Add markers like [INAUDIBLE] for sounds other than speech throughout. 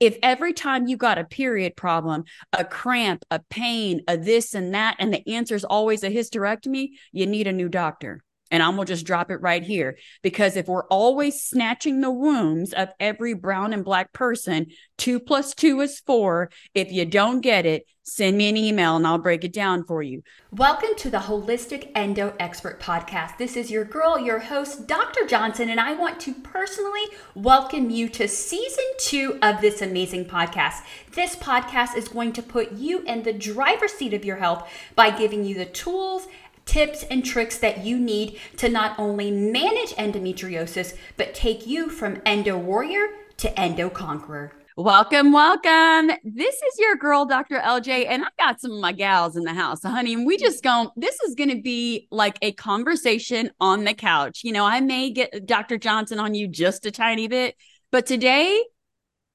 if every time you got a period problem, a cramp, a pain, a this and that, and the answer is always a hysterectomy, you need a new doctor. And I'm gonna just drop it right here because if we're always snatching the wombs of every brown and black person, two plus two is four. If you don't get it, send me an email and I'll break it down for you. Welcome to the Wholistic Endo Expert Podcast. This is your girl, your host, Dr. Johnson, and I want to personally welcome you to season two of this amazing podcast. This podcast is going to put you in the driver's seat of your health by giving you the tools tips and tricks that you need to not only manage endometriosis, but take you from endo warrior to endo conqueror. Welcome, welcome. This is your girl, Dr. LJ, and I've got some of my gals in the house, honey. And we just go, this is going to be like a conversation on the couch. You know, I may get Dr. Johnson on you just a tiny bit, but today,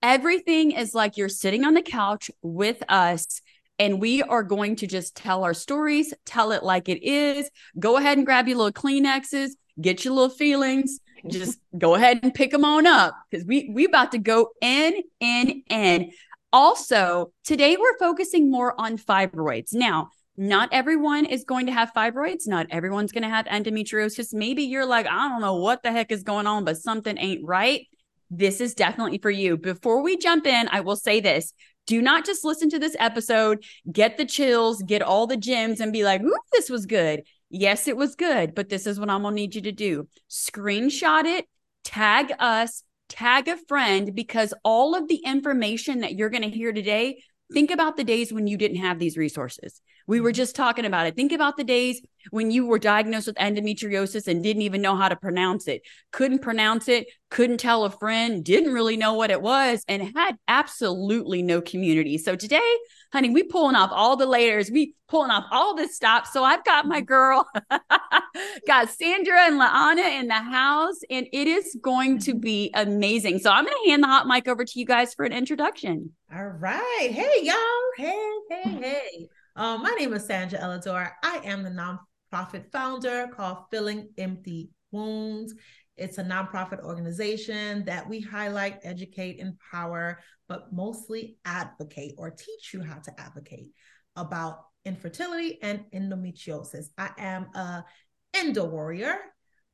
everything is like you're sitting on the couch with us and we are going to just tell our stories, tell it like it is. Go ahead and grab your little Kleenexes, get your little feelings, just [LAUGHS] go ahead and pick them on up because we we about to go in, in, in. Also, today we're focusing more on fibroids. Now, not everyone is going to have fibroids. Not everyone's going to have endometriosis. Maybe you're like, I don't know what the heck is going on, but something ain't right. This is definitely for you. Before we jump in, I will say this do not just listen to this episode, get the chills, get all the gems, and be like, ooh, this was good. Yes, it was good, but this is what I'm going to need you to do screenshot it, tag us, tag a friend, because all of the information that you're going to hear today, think about the days when you didn't have these resources. We were mm-hmm. just talking about it. Think about the days when you were diagnosed with endometriosis and didn't even know how to pronounce it, couldn't pronounce it, couldn't tell a friend, didn't really know what it was, and had absolutely no community. So today, honey, we pulling off all the layers, we pulling off all the stuff. So I've got my mm-hmm. girl, [LAUGHS] got Sandra and La-Anna in the house, and it is going to mm-hmm. be amazing. So I'm going to hand the hot mic over to you guys for an introduction. All right. Hey, y'all. Hey, hey, hey. Um, my name is Sandra Elidor. I am the nonprofit founder called Filling Empty Wombs. It's a nonprofit organization that we highlight, educate, empower, but mostly advocate or teach you how to advocate about infertility and endometriosis. I am a endo warrior,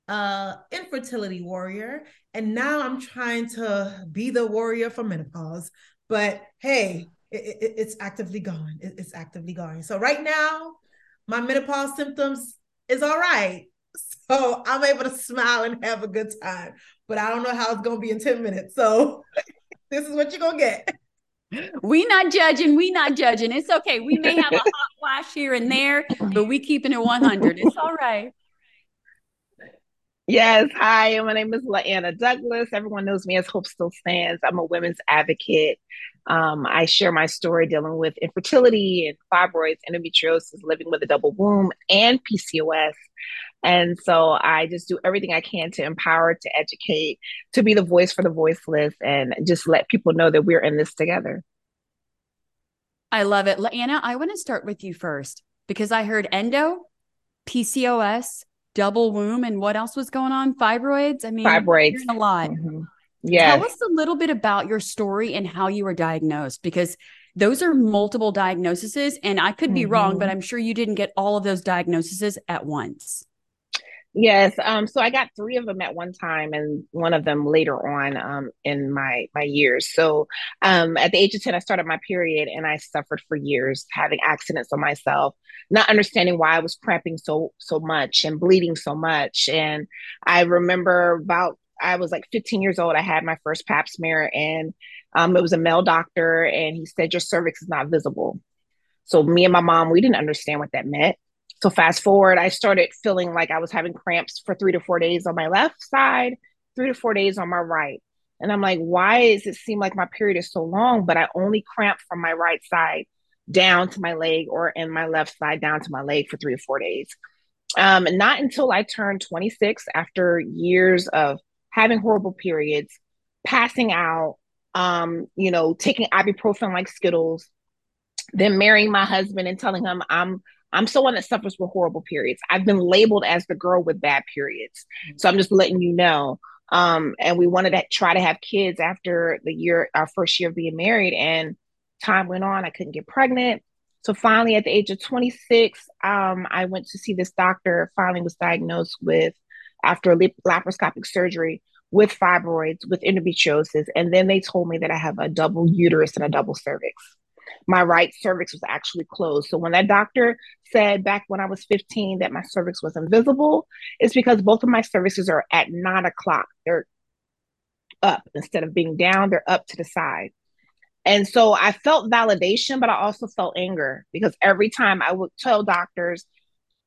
uh, infertility warrior, and now I'm trying to be the warrior for menopause. But hey, it, it, it's actively going. It, it's actively going. So right now, my menopause symptoms is all right. [LAUGHS] So I'm able to smile and have a good time. But I don't know how it's gonna be in 10 minutes. So [LAUGHS] this is what you're gonna get. We not judging. We not judging. It's okay. We may have a [LAUGHS] hot wash here and there, but we keeping it 100. It's all right. Yes. Hi, my name is La-Anna Douglas. Everyone knows me as Hope Still Stands. I'm a women's advocate. Um, I share my story dealing with infertility and fibroids, endometriosis, living with a double womb, and PCOS. And so I just do everything I can to empower, to educate, to be the voice for the voiceless, and just let people know that we're in this together. I love it. Anna, I want to start with you first because I heard endo, PCOS, double womb, and what else was going on? Fibroids. I mean, fibroids. a lot. Mm-hmm. Yeah. Tell us a little bit about your story and how you were diagnosed because those are multiple diagnoses. And I could be mm-hmm. wrong, but mm-hmm. I'm sure you didn't get all of those diagnoses at once. Yes. Um, so I got three of them at one time and one of them later on um, in my my years. So um, at the age of 10, I started my period and I suffered for years, having accidents on myself, not understanding why I was cramping so so much and bleeding so much. And I remember about I was like 15 years old. I had my first pap smear, and um, it was a male doctor, and he said your cervix is not visible. So me and my mom, we didn't understand what that meant. So fast forward, I started feeling like I was having cramps for three to four days on my left side, three to four days on my right. And I'm like, why does it seem like my period is so long, but I only cramp from my right side down to my leg or in my left side down to my leg for three or four days. Um, not until I turned 26 after years of having horrible periods, passing out, um, you know, taking ibuprofen like Skittles, then marrying my husband and telling him I'm I'm someone that suffers with horrible periods. I've been labeled as the girl with bad periods. So I'm just letting you know. Um, and we wanted to try to have kids after the year, our first year of being married. And time went on, I couldn't get pregnant. So finally, at the age of 26, um, I went to see this doctor. Finally, was diagnosed with after laparoscopic surgery with fibroids, with endometriosis, and then they told me that I have a double uterus and a double cervix. My right cervix was actually closed. So when that doctor said back when I was 15 that my cervix was invisible, it's because both of my cervixes are at nine o'clock. They're up instead of being down, they're up to the side. And so I felt validation, but I also felt anger because every time I would tell doctors,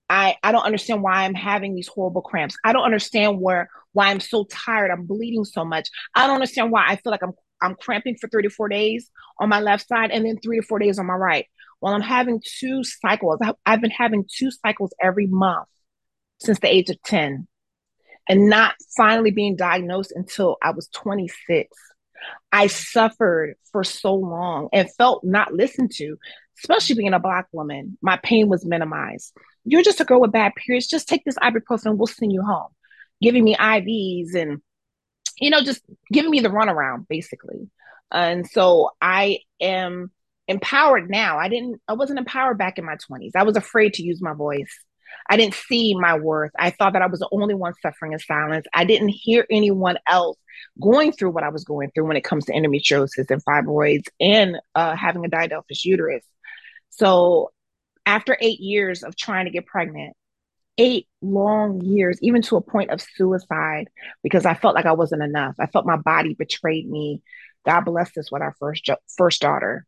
I, I don't understand why I'm having these horrible cramps. I don't understand where why I'm so tired. I'm bleeding so much. I don't understand why I feel like I'm I'm cramping for three to four days on my left side and then three to four days on my right. Well, I'm having two cycles. I've been having two cycles every month since the age of 10 and not finally being diagnosed until I was 26. I suffered for so long and felt not listened to, especially being a Black woman. My pain was minimized. You're just a girl with bad periods. Just take this ibuprofen. We'll send you home. Giving me IVs and, you know, just giving me the runaround, basically. And so I am empowered now. I didn't, I wasn't empowered back in my 20s. I was afraid to use my voice. I didn't see my worth. I thought that I was the only one suffering in silence. I didn't hear anyone else going through what I was going through when it comes to endometriosis and fibroids and uh, having a didelphys uterus. So after eight years of trying to get pregnant, eight long years, even to a point of suicide, because I felt like I wasn't enough. I felt my body betrayed me. God blessed us with our first first daughter,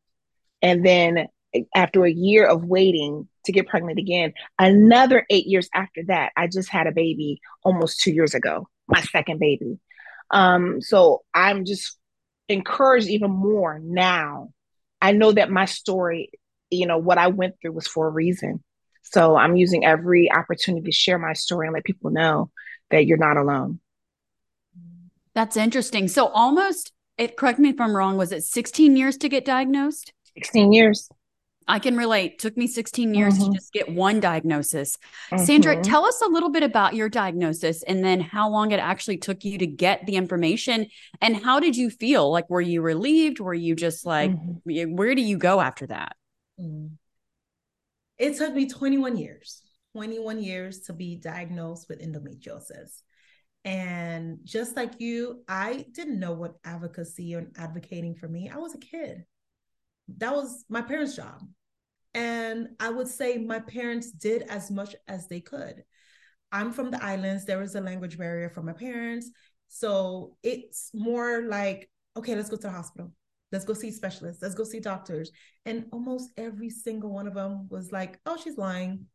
and then after a year of waiting to get pregnant again, another eight years after that, I just had a baby almost two years ago, my second baby. Um, so I'm just encouraged even more now. I know that my story you know, what I went through was for a reason. So I'm using every opportunity to share my story and let people know that you're not alone. That's interesting. So almost, it correct me if I'm wrong, was it 16 years to get diagnosed? 16 years. I can relate. took me 16 years mm-hmm. to just get one diagnosis. Mm-hmm. Sandra, tell us a little bit about your diagnosis and then how long it actually took you to get the information and how did you feel? Like were you relieved? Were you just like mm-hmm. where do you go after that? Mm. It took me 21 years, 21 years to be diagnosed with endometriosis. And just like you, I didn't know what advocacy and advocating for me. I was a kid. That was my parents' job. And I would say my parents did as much as they could. I'm from the islands. There was a language barrier for my parents. So it's more like, okay, let's go to the hospital. Let's go see specialists. Let's go see doctors. And almost every single one of them was like, oh, she's lying.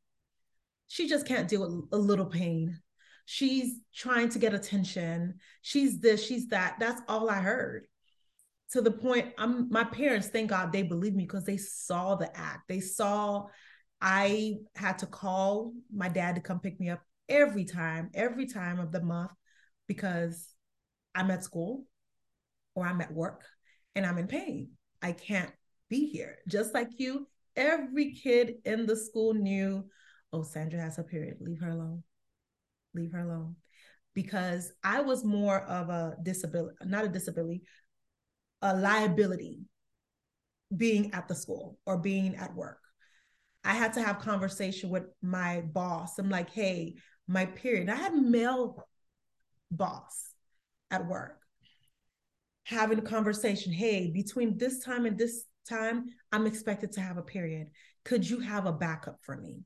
She just can't deal with a little pain. She's trying to get attention. She's this, she's that. That's all I heard. To the point, I'm my parents, thank God they believed me because they saw the act. They saw I had to call my dad to come pick me up every time, every time of the month because I'm at school or I'm at work and I'm in pain. I can't be here. Just like you, every kid in the school knew, oh, Sandra has a period. Leave her alone. Leave her alone. Because I was more of a disability, not a disability, a liability being at the school or being at work. I had to have conversation with my boss. I'm like, hey, my period. I had male boss at work having a conversation. Hey, between this time and this time, I'm expected to have a period. Could you have a backup for me?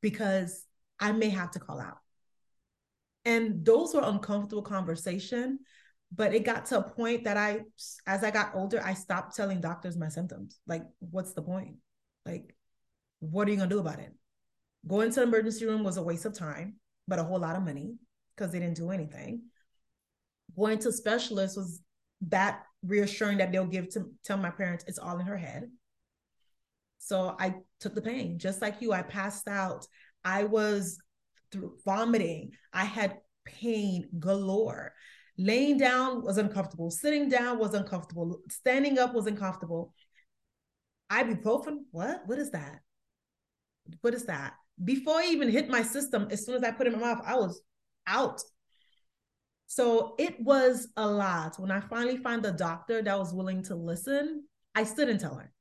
Because I may have to call out. And those were uncomfortable conversation, but it got to a point that I, as I got older, I stopped telling doctors my symptoms. Like, what's the point? Like, what are you gonna do about it? Going to the emergency room was a waste of time, but a whole lot of money because they didn't do anything going to specialists was that reassuring that they'll give to tell my parents it's all in her head. So I took the pain, just like you. I passed out. I was through vomiting. I had pain galore. Laying down was uncomfortable. Sitting down was uncomfortable. Standing up was uncomfortable. Ibuprofen, what? What is that? What is that? Before I even hit my system, as soon as I put it in my mouth, I was out. So it was a lot. When I finally found a doctor that was willing to listen, I still didn't tell her.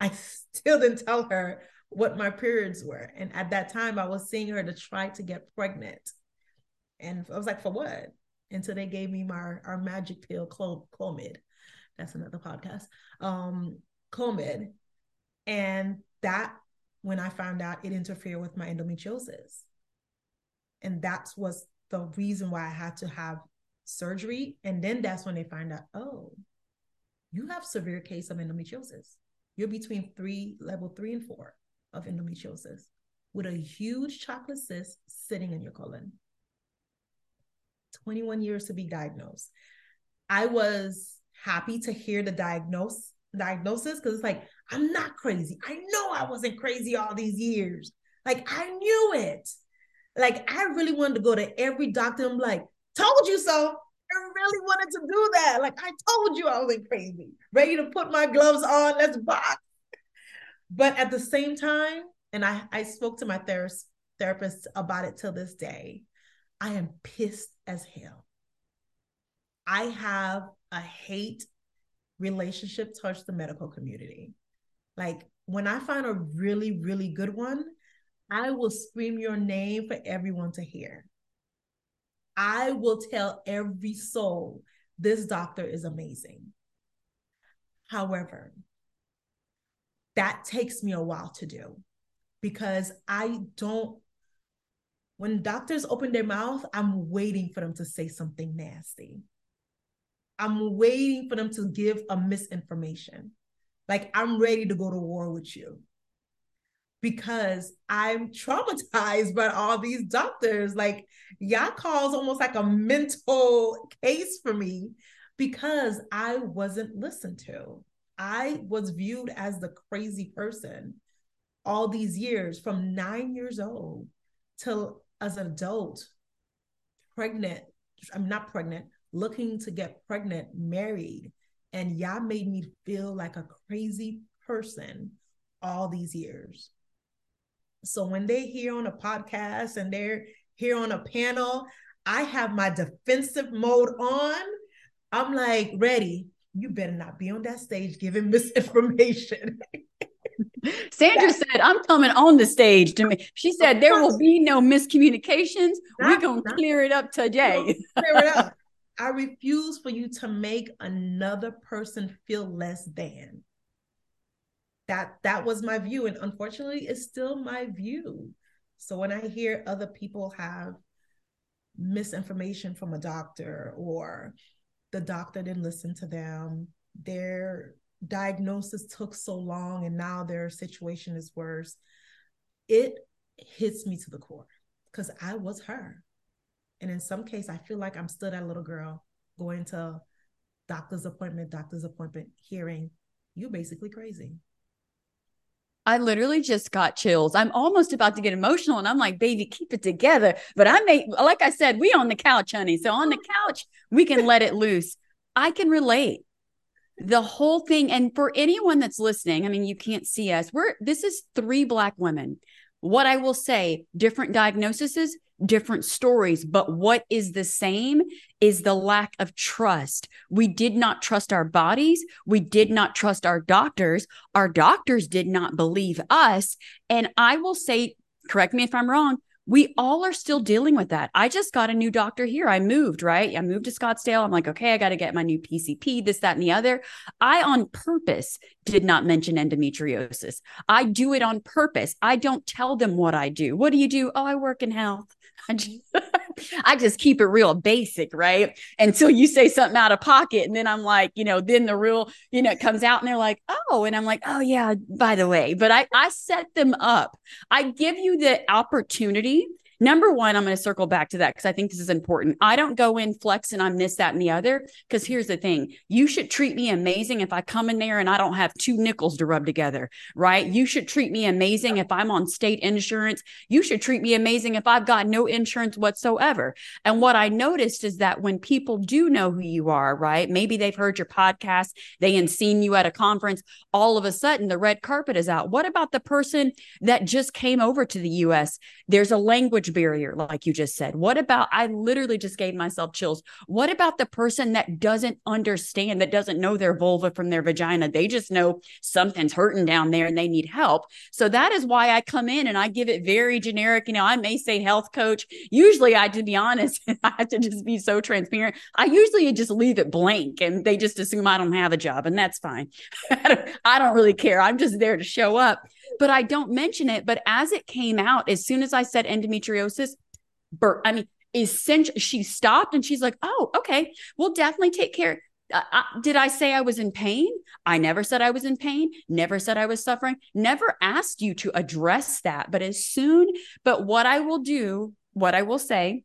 I still didn't tell her what my periods were. And at that time, I was seeing her to try to get pregnant. And I was like, for what? Until they gave me my our magic pill, Clomid. That's another podcast. Um, Clomid. And that, when I found out, it interfered with my endometriosis. And that was the reason why I had to have surgery. And then that's when they find out, oh, you have severe case of endometriosis. You're between three, level three and four of endometriosis with a huge chocolate cyst sitting in your colon. 21 years to be diagnosed. I was happy to hear the diagnose diagnosis because it's like I'm not crazy. I know I wasn't crazy all these years. Like I knew it. Like I really wanted to go to every doctor. I'm like, told you so. I really wanted to do that. Like I told you I wasn't crazy. Ready to put my gloves on. Let's box. But at the same time, and I, I spoke to my therapist therapist about it till this day. I am pissed as hell. I have a hate relationship towards the medical community. Like when I find a really, really good one, I will scream your name for everyone to hear. I will tell every soul this doctor is amazing. However, that takes me a while to do because I don't, when doctors open their mouth, I'm waiting for them to say something nasty. I'm waiting for them to give a misinformation. Like I'm ready to go to war with you because I'm traumatized by all these doctors. Like, y'all calls almost like a mental case for me because I wasn't listened to. I was viewed as the crazy person all these years from nine years old till as an adult, pregnant. I'm not pregnant, looking to get pregnant, married. And y'all made me feel like a crazy person all these years. So when they hear on a podcast and they're here on a panel, I have my defensive mode on. I'm like, ready. You better not be on that stage giving [LAUGHS] misinformation. [LAUGHS] Sandra said, I'm coming on the stage to me. She said, there will be no miscommunications. We're going to clear it up today. clear it up. [LAUGHS] I refuse for you to make another person feel less than that that was my view and unfortunately it's still my view. So when i hear other people have misinformation from a doctor or the doctor didn't listen to them their diagnosis took so long and now their situation is worse it hits me to the core because i was her. And in some case i feel like i'm still that little girl going to doctor's appointment doctor's appointment hearing you're basically crazy I literally just got chills. I'm almost about to get emotional and I'm like, baby, keep it together. But I may, like I said, we on the couch, honey. So on the couch, we can let it loose. I can relate the whole thing. And for anyone that's listening, I mean, you can't see us. We're, this is three Black women. What I will say, different diagnoses, different stories, but what is the same is the lack of trust. We did not trust our bodies. We did not trust our doctors. Our doctors did not believe us. And I will say, correct me if I'm wrong, we all are still dealing with that. I just got a new doctor here. I moved, right? I moved to Scottsdale. I'm like, okay, I got to get my new PCP, this, that, and the other. I, on purpose, did not mention endometriosis. I do it on purpose. I don't tell them what I do. What do you do? Oh, I work in health. I just, I just keep it real basic, right? Until you say something out of pocket. And then I'm like, you know, then the real, you know, it comes out and they're like, oh, and I'm like, oh, yeah, by the way. But I, I set them up. I give you the opportunity Number one, I'm going to circle back to that because I think this is important. I don't go in flex and I'm this, that, and the other. Because here's the thing you should treat me amazing if I come in there and I don't have two nickels to rub together, right? You should treat me amazing if I'm on state insurance. You should treat me amazing if I've got no insurance whatsoever. And what I noticed is that when people do know who you are, right? Maybe they've heard your podcast, they and seen you at a conference, all of a sudden the red carpet is out. What about the person that just came over to the US? There's a language language barrier, like you just said? What about, I literally just gave myself chills. What about the person that doesn't understand, that doesn't know their vulva from their vagina? They just know something's hurting down there and they need help. So that is why I come in and I give it very generic. You know, I may say health coach. Usually, I, to be honest, [LAUGHS] I have to just be so transparent. I usually just leave it blank and they just assume I don't have a job, and that's fine. [LAUGHS] I, don't, I don't really care. I'm just there to show up but I don't mention it. But as it came out, as soon as I said endometriosis, Bert, I mean, essential, she stopped and she's like, oh, okay, we'll definitely take care. Uh, uh, did I say I was in pain? I never said I was in pain, never said I was suffering, never asked you to address that. But as soon, but what I will do, what I will say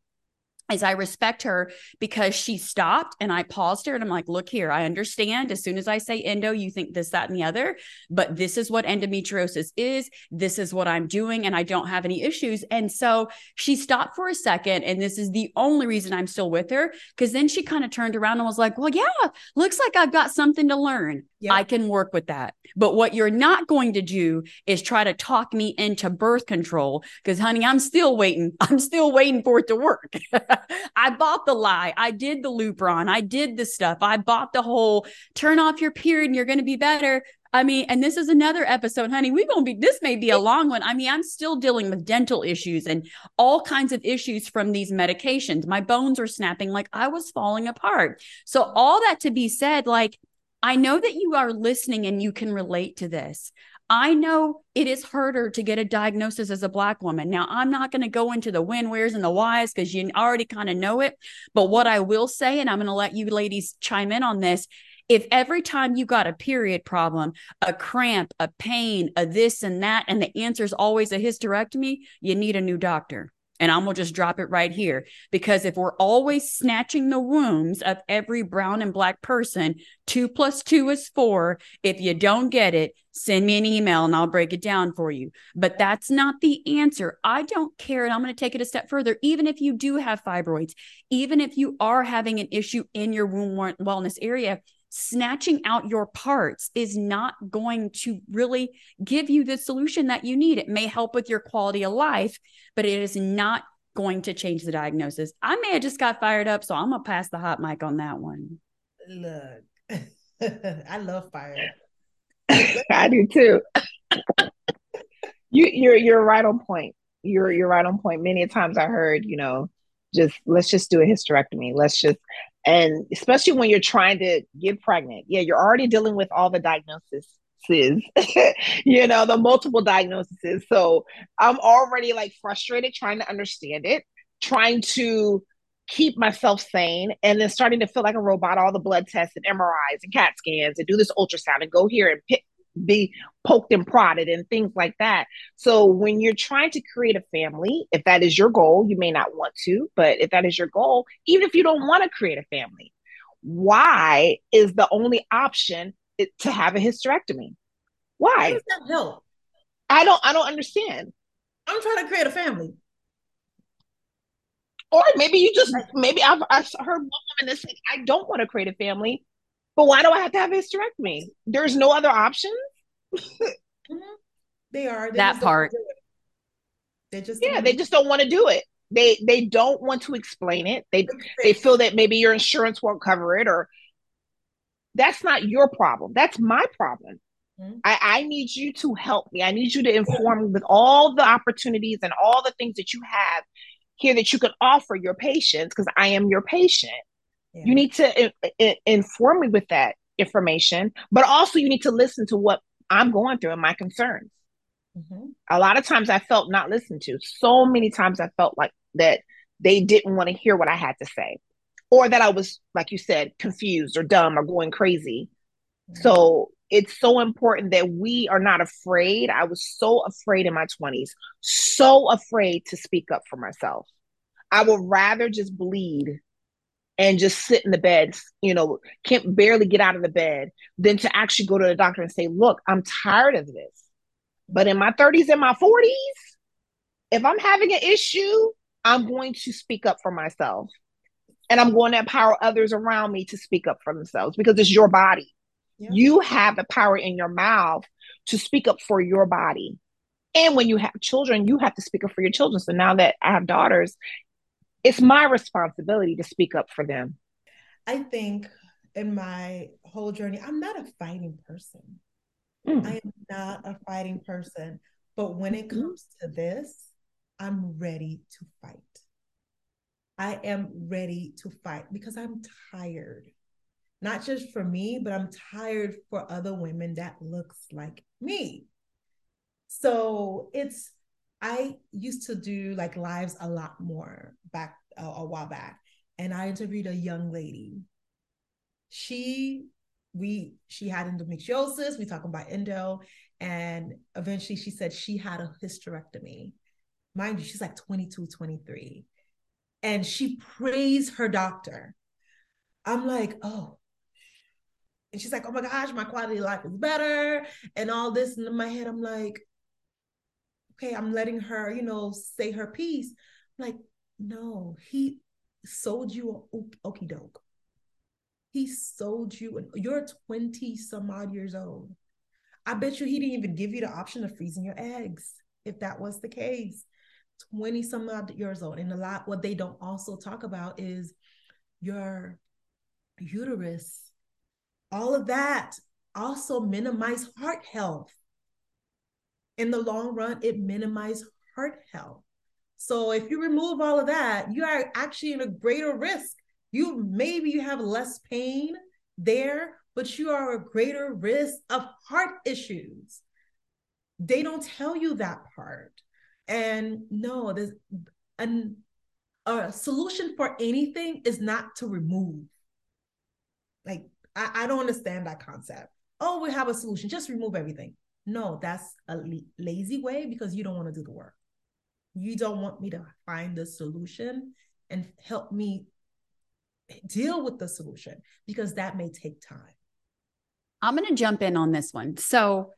is I respect her because she stopped and I paused her and I'm like, look here, I understand. As soon as I say endo, you think this, that, and the other, but this is what endometriosis is. This is what I'm doing, and I don't have any issues. And so she stopped for a second. And this is the only reason I'm still with her. Cause then she kind of turned around and was like, well, yeah, looks like I've got something to learn. I can work with that. But what you're not going to do is try to talk me into birth control because, honey, I'm still waiting. I'm still waiting for it to work. [LAUGHS] [LAUGHS] I bought the lie. I did the Lupron. I did the stuff. I bought the whole turn off your period and you're going to be better. I mean, and this is another episode, honey. We're going to be, this may be a long one. I mean, I'm still dealing with dental issues and all kinds of issues from these medications. My bones are snapping like I was falling apart. So, all that to be said, like, I know that you are listening and you can relate to this. I know it is harder to get a diagnosis as a Black woman. Now, I'm not going to go into the when, where's, and the whys because you already kind of know it. But what I will say, and I'm going to let you ladies chime in on this if every time you got a period problem, a cramp, a pain, a this and that, and the answer is always a hysterectomy, you need a new doctor. And I'm going to just drop it right here because if we're always snatching the wombs of every brown and black person, two plus two is four. If you don't get it, send me an email and I'll break it down for you. But that's not the answer. I don't care. And I'm going to take it a step further. Even if you do have fibroids, even if you are having an issue in your womb wellness area, snatching out your parts is not going to really give you the solution that you need. It may help with your quality of life, but it is not going to change the diagnosis. I may have just got fired up, so I'm gonna pass the hot mic on that one. Look, [LAUGHS] I love fire. [LAUGHS] I do too. you you're you're right on point. You're you're right on point. Many times I heard, you know, just let's just do a hysterectomy. Let's just and especially when you're trying to get pregnant. Yeah, you're already dealing with all the diagnoses [LAUGHS] you know, the multiple diagnoses. So I'm already like frustrated trying to understand it, trying to keep myself sane, and then starting to feel like a robot, all the blood tests and MRIs and CAT scans and do this ultrasound and go here and pick, be poked and prodded and things like that. So when you're trying to create a family, if that is your goal, you may not want to, but if that is your goal, even if you don't want to create a family, why is the only option to have a hysterectomy? Why? How does that help? I don't I don't understand. I'm trying to create a family. Or maybe you just maybe I've, I've heard one woman that said, I don't want to create a family but why do I have to have a hysterectomy? There's no other option. mm-hmm. They are they that part. They just yeah, they just don't want to do it. They they don't want to explain it. They they feel that maybe your insurance won't cover it, or that's not your problem. That's my problem. Mm-hmm. I, I need you to help me. I need you to inform me with all the opportunities and all the things that you have here that you can offer your patients because I am your patient. Yeah. You need to I- I- inform me with that information, but also you need to listen to what I'm going through and my concerns. Mm-hmm. A lot of times I felt not listened to. So many times I felt like that they didn't want to hear what I had to say, or that I was, like you said, confused or dumb or going crazy. Mm-hmm. So it's so important that we are not afraid. I was so afraid in my 20s, so afraid to speak up for myself. I would rather just bleed and just sit in the bed, you know, can't barely get out of the bed, than to actually go to the doctor and say, look, I'm tired of this. But in my 30s and my 40s, if I'm having an issue, I'm going to speak up for myself. And I'm going to empower others around me to speak up for themselves because it's your body. Yeah. You have the power in your mouth to speak up for your body. And when you have children, you have to speak up for your children. So now that I have daughters, it's my responsibility to speak up for them. I think in my whole journey, I'm not a fighting person. Mm. I am not a fighting person. But when it mm-hmm. comes to this, I'm ready to fight. I am ready to fight because I'm tired. Not just for me, but I'm tired for other women that looks like me. So it's I used to do like lives a lot more back uh, a while back and I interviewed a young lady. She we she had endometriosis, we talking about endo and eventually she said she had a hysterectomy. Mind you, she's like 22, 23 and she praised her doctor. I'm like, oh. And she's like, oh my gosh, my quality of life is better, and all this. And in my head, I'm like, okay, I'm letting her, you know, say her piece. I'm like, no, he sold you okie doke. He sold you, and you're 20 some odd years old. I bet you he didn't even give you the option of freezing your eggs if that was the case. 20 some odd years old. And a lot, what they don't also talk about is your uterus. All of that also minimize heart health. In the long run, it minimizes heart health. So if you remove all of that, you are actually in a greater risk. You maybe you have less pain there, but you are a greater risk of heart issues. They don't tell you that part. And no, there's an a solution for anything is not to remove. Like I, I don't understand that concept. Oh, we have a solution, just remove everything. No, that's a lazy way because you don't want to do the work. You don't want me to find the solution and help me deal with the solution because that may take time. I'm going to jump in on this one. So,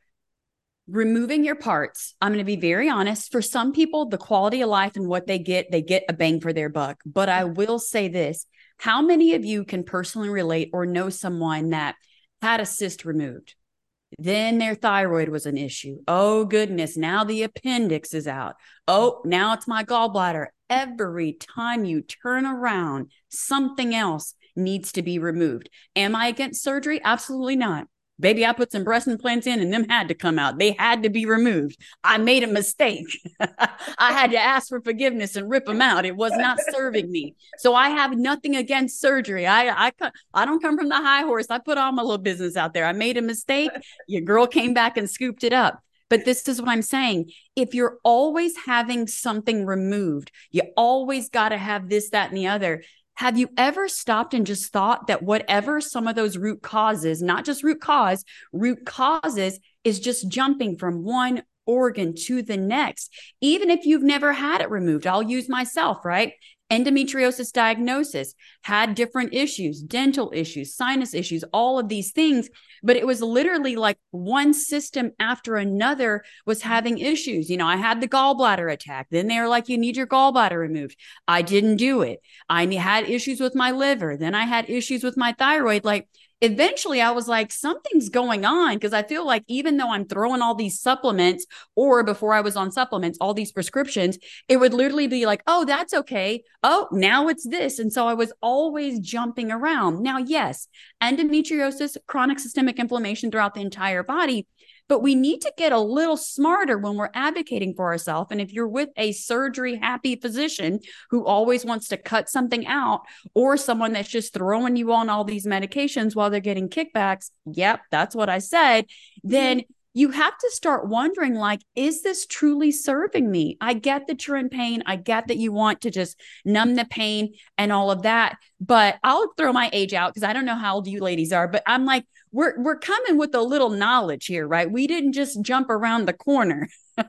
removing your parts, I'm going to be very honest. For some people, the quality of life and what they get, they get a bang for their buck. But I will say this how many of you can personally relate or know someone that had a cyst removed? Then their thyroid was an issue. Oh, goodness. Now the appendix is out. Oh, now it's my gallbladder. Every time you turn around, something else needs to be removed. Am I against surgery? Absolutely not. Baby, I put some breast implants in and them had to come out. They had to be removed. I made a mistake. [LAUGHS] I had to ask for forgiveness and rip them out. It was not serving me. So I have nothing against surgery. I I I don't come from the high horse. I put all my little business out there. I made a mistake. Your girl came back and scooped it up. But this is what I'm saying. If you're always having something removed, you always got to have this, that, and the other. Have you ever stopped and just thought that whatever some of those root causes, not just root cause, root causes is just jumping from one organ to the next, even if you've never had it removed? I'll use myself, right? Endometriosis diagnosis, had different issues, dental issues, sinus issues, all of these things. But it was literally like one system after another was having issues. You know, I had the gallbladder attack. Then they were like, you need your gallbladder removed. I didn't do it. I had issues with my liver. Then I had issues with my thyroid. Like, eventually I was like, something's going on because I feel like even though I'm throwing all these supplements, or before I was on supplements, all these prescriptions, it would literally be like, oh, that's okay. Oh, now it's this. And so I was always jumping around. Now, yes, endometriosis, chronic systemic inflammation throughout the entire body but we need to get a little smarter when we're advocating for ourselves. And if you're with a surgery happy physician who always wants to cut something out, or someone that's just throwing you on all these medications while they're getting kickbacks, yep, that's what I said, mm-hmm. then you have to start wondering like is this truly serving me? I get that you're in pain. I get that you want to just numb the pain and all of that. But i'll throw my age out because i don't know how old you ladies are but i'm like we're we're coming with a little knowledge here right we didn't just jump around the corner [LAUGHS]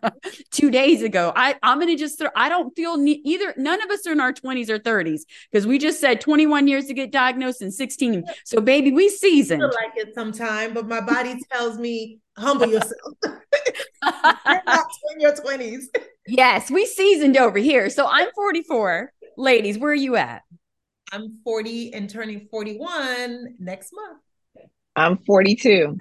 two days ago i i'm gonna just throw i don't feel ne- either none of us are in our 20s or 30s because we just said 21 years to get diagnosed and 16 so baby we seasoned I like it sometime but my body tells me humble yourself. [LAUGHS] You're not in your 20s. Yes, we seasoned over here. So I'm 44. Ladies, where are you at? I'm 40 and turning 41 next month. I'm 42.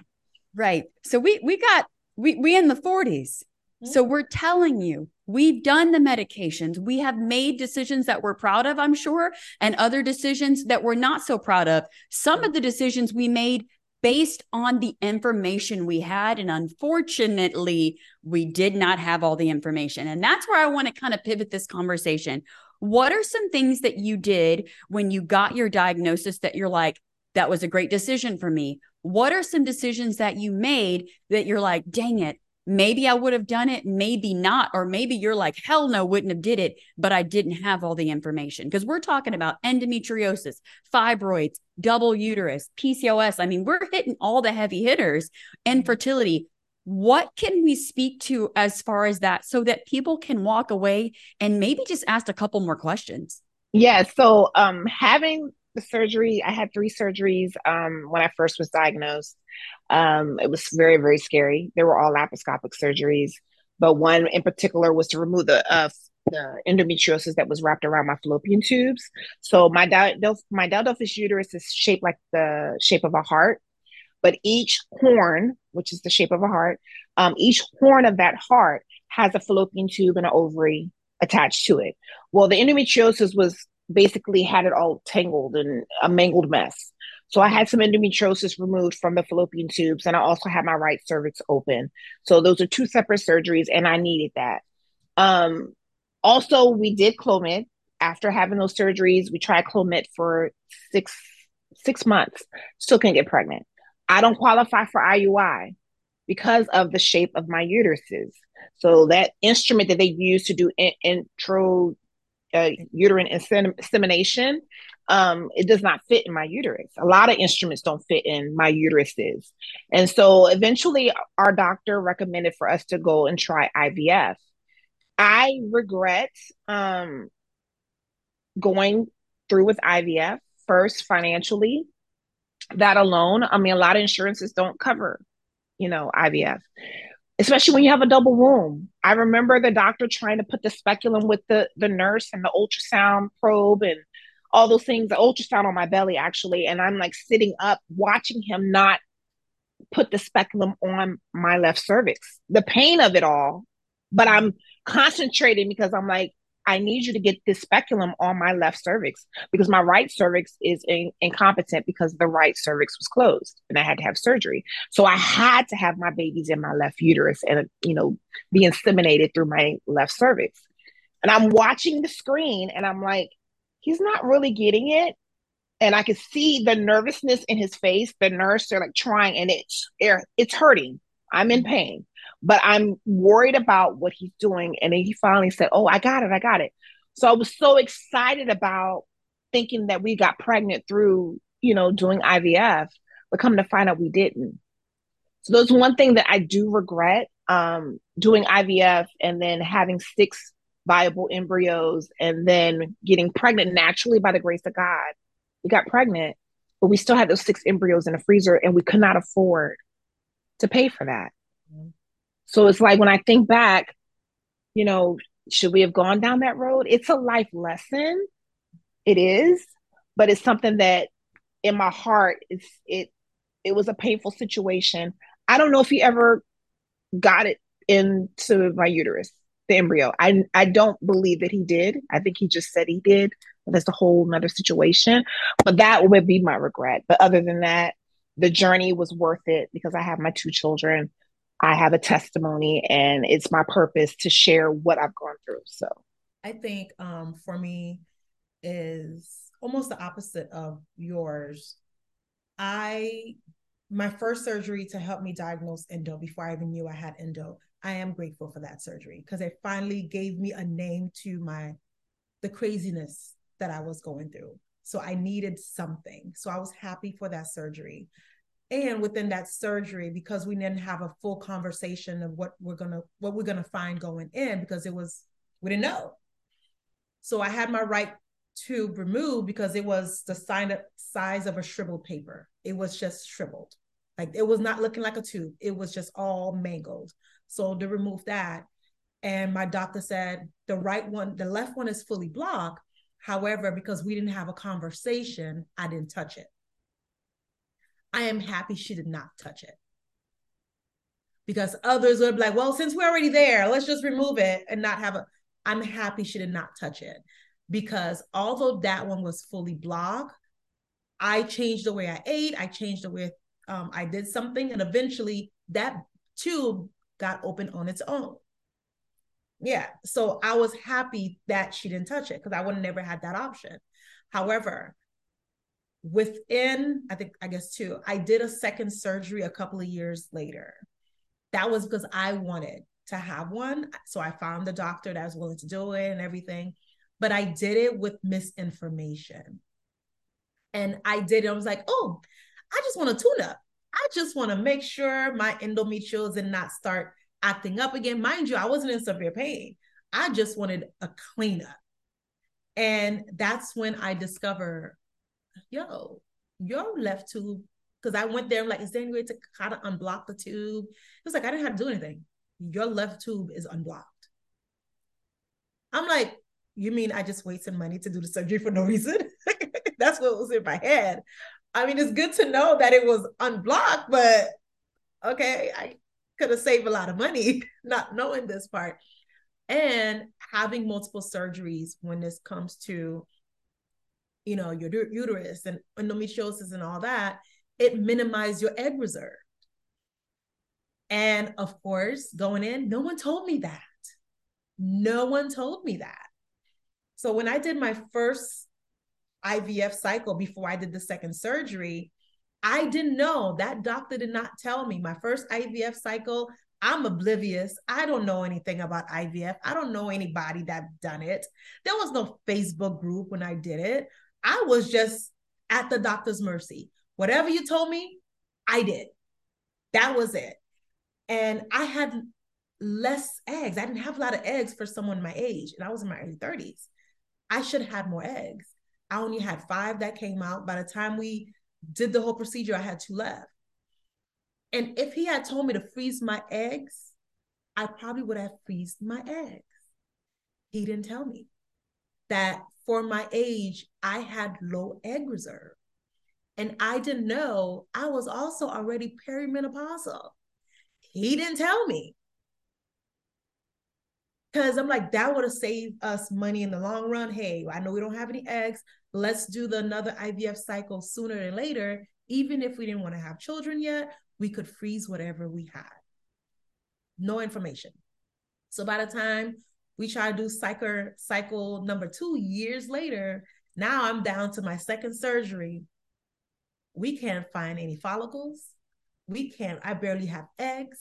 Right. So we we got we we in the 40s. Mm-hmm. So we're telling you, we've done the medications. We have made decisions that we're proud of, I'm sure, and other decisions that we're not so proud of. Some of the decisions we made based on the information we had. And unfortunately, we did not have all the information. And that's where I want to kind of pivot this conversation. What are some things that you did when you got your diagnosis that you're like, that was a great decision for me? What are some decisions that you made that you're like, dang it, maybe I would have done it, maybe not, or maybe you're like, hell no, wouldn't have did it, but I didn't have all the information. Because we're talking about endometriosis, fibroids, double uterus, PCOS. I mean, we're hitting all the heavy hitters, infertility. What can we speak to as far as that so that people can walk away and maybe just ask a couple more questions? Yeah. So um having the surgery, I had three surgeries um when I first was diagnosed. Um, it was very, very scary. They were all laparoscopic surgeries, but one in particular was to remove the uh, the endometriosis that was wrapped around my fallopian tubes. So my del- my Delphi uterus is shaped like the shape of a heart, but each horn, which is the shape of a heart, um, each horn of that heart has a fallopian tube and an ovary attached to it. Well, the endometriosis was basically had it all tangled and a mangled mess. So I had some endometriosis removed from the fallopian tubes, and I also had my right cervix open. So those are two separate surgeries, and I needed that. Um, also, we did Clomid after having those surgeries. We tried Clomid for six six months, still can't get pregnant. I don't qualify for IUI because of the shape of my uteruses. So that instrument that they use to do in- intro uh, uterine insemination um, it does not fit in my uterus. A lot of instruments don't fit in my uteruses. And so eventually our doctor recommended for us to go and try IVF. I regret um, going through with IVF first financially. That alone, I mean, a lot of insurances don't cover, you know, IVF, especially when you have a double womb. I remember the doctor trying to put the speculum with the the nurse and the ultrasound probe and all those things, the ultrasound on my belly actually, and I'm like sitting up watching him not put the speculum on my left cervix. The pain of it all, but I'm concentrating because I'm like, I need you to get this speculum on my left cervix because my right cervix is in, incompetent because the right cervix was closed and I had to have surgery. So I had to have my babies in my left uterus and, you know, be inseminated through my left cervix. And I'm watching the screen and I'm like, he's not really getting it. And I could see the nervousness in his face. The nurse, they're like trying, and it's it's hurting. I'm in pain, but I'm worried about what he's doing. And then he finally said, "Oh, I got it, I got it." So I was so excited about thinking that we got pregnant through, you know, doing IVF, but come to find out we didn't. So there's one thing that I do regret um, doing IVF and then having six viable embryos and then getting pregnant naturally by the grace of God. We got pregnant, but we still had those six embryos in the freezer and we could not afford to pay for that. Mm-hmm. So it's like when I think back, you know, should we have gone down that road? It's a life lesson. It is, but it's something that in my heart, it's it it was a painful situation. I don't know if he ever got it into my uterus the embryo. I I don't believe that he did. I think he just said he did. But that's a whole nother situation. But that would be my regret. But other than that, the journey was worth it because I have my two children. I have a testimony and it's my purpose to share what I've gone through. So I think um for me is almost the opposite of yours. I my first surgery to help me diagnose endo before I even knew I had endo I am grateful for that surgery because it finally gave me a name to my the craziness that I was going through. So I needed something. So I was happy for that surgery. And within that surgery, because we didn't have a full conversation of what we're gonna what we're gonna find going in, because it was we didn't know. So I had my right tube removed because it was the size of a shriveled paper. It was just shriveled. Like it was not looking like a tube. It was just all mangled. So to remove that. And my doctor said the right one, the left one is fully blocked. However, because we didn't have a conversation, I didn't touch it. I am happy she did not touch it. because others would be like, well, since we're already there, let's just remove it and not have a. I'm happy she did not touch it because although that one was fully blocked, I changed the way I ate, I changed the way um, I did something, and eventually that tube got open on its own. Yeah, so I was happy that she didn't touch it because I would have never had that option. However, within I think I guess two, I did a second surgery a couple of years later. That was because I wanted to have one. So I found the doctor that was willing to do it and everything. But I did it with misinformation. And I did it. I was like, oh, I just want a tune up. I just want to make sure my endometrial did not start acting up again. Mind you, I wasn't in severe pain. I just wanted a cleanup. And that's when I discovered, yo, your left tube, because I went there, I'm like, is there any way to kind of unblock the tube? It was like, I didn't have to do anything. Your left tube is unblocked. I'm like, you mean I just wasted money to do the surgery for no reason? [LAUGHS] That's what was in my head. I mean, it's good to know that it was unblocked, but okay, I could have saved a lot of money [LAUGHS] not knowing this part. And having multiple surgeries when this comes to, you know, your uterus and endometriosis and all that, it minimized your egg reserve. And of course, going in, no one told me that. No one told me that. So when I did my first IVF cycle before I did the second surgery, I didn't know that doctor did not tell me. My first IVF cycle, I'm oblivious. I don't know anything about IVF. I don't know anybody that done it. There was no Facebook group when I did it. I was just at the doctor's mercy. Whatever you told me, I did. That was it. And I had less eggs. I didn't have a lot of eggs for someone my age, and I was in my early 30s. I should have had more eggs. I only had five that came out. By the time we did the whole procedure, I had two left. And if he had told me to freeze my eggs, I probably would have freezed my eggs. He didn't tell me that for my age, I had low egg reserve. And I didn't know I was also already perimenopausal. He didn't tell me. Because I'm like, that would have saved us money in the long run. Hey, I know we don't have any eggs. Let's do the another IVF cycle sooner than later. Even if we didn't want to have children yet, we could freeze whatever we had. No information. So by the time we try to do cycle cycle number two years later, now I'm down to my second surgery. We can't find any follicles. We can't, I barely have eggs.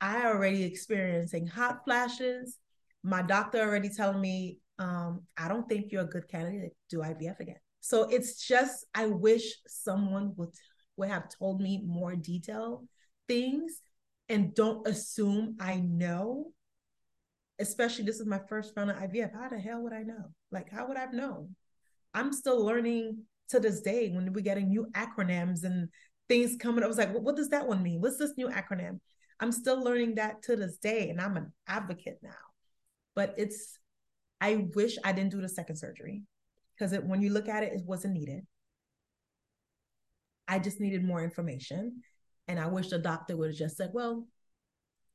I already experiencing hot flashes my doctor already telling me, um, I don't think you're a good candidate to do IVF again. So it's just, I wish someone would would have told me more detail things and don't assume I know. Especially this is my first round of IVF. How the hell would I know? Like, how would I have known? I'm still learning to this day when we're getting new acronyms and things coming. I was like, what does that one mean? What's this new acronym? I'm still learning that to this day, and I'm an advocate now but it's I wish I didn't do the second surgery because when you look at it, it wasn't needed. I just needed more information. And I wish the doctor would have just said, well,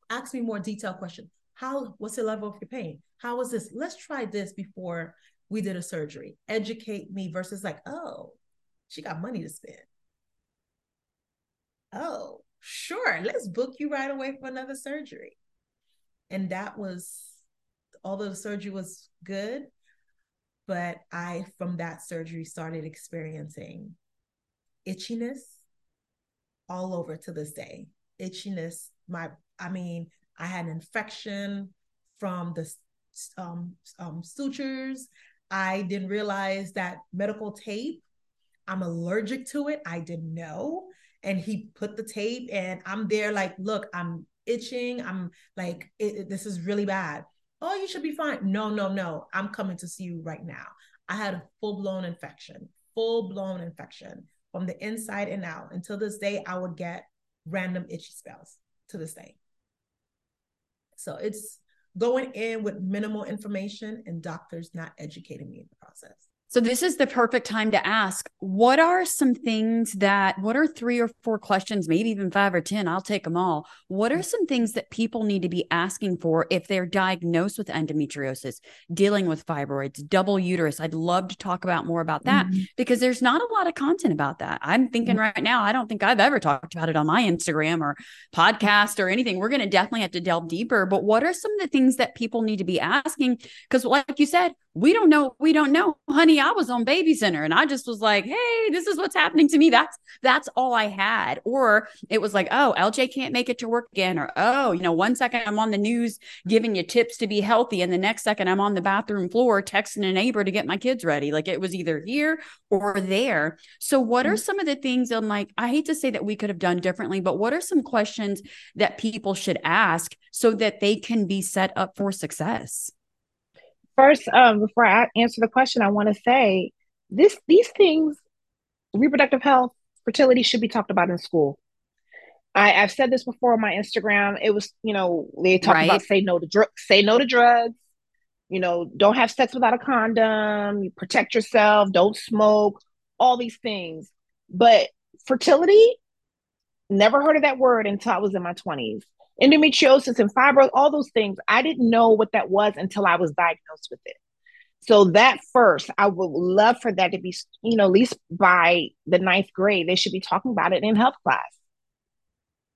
ask me more detailed questions. How, what's the level of your pain? How was this? Let's try this before we did a surgery. Educate me versus like, oh, she got money to spend. Oh, sure. Let's book you right away for another surgery. And that was although the surgery was good, but I, from that surgery, started experiencing itchiness all over to this day. Itchiness, my, I mean, I had an infection from the um, um, sutures. I didn't realize that medical tape, I'm allergic to it. I didn't know. And he put the tape, and I'm there like, look, I'm itching. I'm like, it, it, this is really bad oh, you should be fine. No, no, no. I'm coming to see you right now. I had a full blown infection, full blown infection from the inside and out. Until this day, I would get random itchy spells to this day. So it's going in with minimal information and doctors not educating me in the process. So this is the perfect time to ask what are some things that what are three or four questions, maybe even five or 10, I'll take them all. What are some things that people need to be asking for if they're diagnosed with endometriosis, dealing with fibroids, double uterus? I'd love to talk about more about that mm-hmm. because there's not a lot of content about that. I'm thinking mm-hmm. right now, I don't think I've ever talked about it on my Instagram or podcast or anything. We're going to definitely have to delve deeper, but what are some of the things that people need to be asking because like you said, we don't know we don't know. Honey i was on baby center and i just was like hey this is what's happening to me. That's that's all i had. Or it was like oh lj can't make it to work again. Or oh you know one second i'm on the news giving you tips to be healthy and the next second i'm on the bathroom floor texting a neighbor to get my kids ready. Like it was either here or there. So what are mm-hmm. some of the things i'm like i hate to say that we could have done differently but what are some questions that people should ask so that they can be set up for success first, um, before I answer the question, I want to say this: these things, reproductive health, fertility, should be talked about in school. I, have said this before on my Instagram. It was, you know, they talk right. about say no to drugs, say no to drugs. You know, don't have sex without a condom. You protect yourself. Don't smoke. All these things, but fertility. Never heard of that word until I was in my twenties endometriosis and fibroids, all those things. I didn't know what that was until I was diagnosed with it. So that first, I would love for that to be, you know, at least by the ninth grade, they should be talking about it in health class.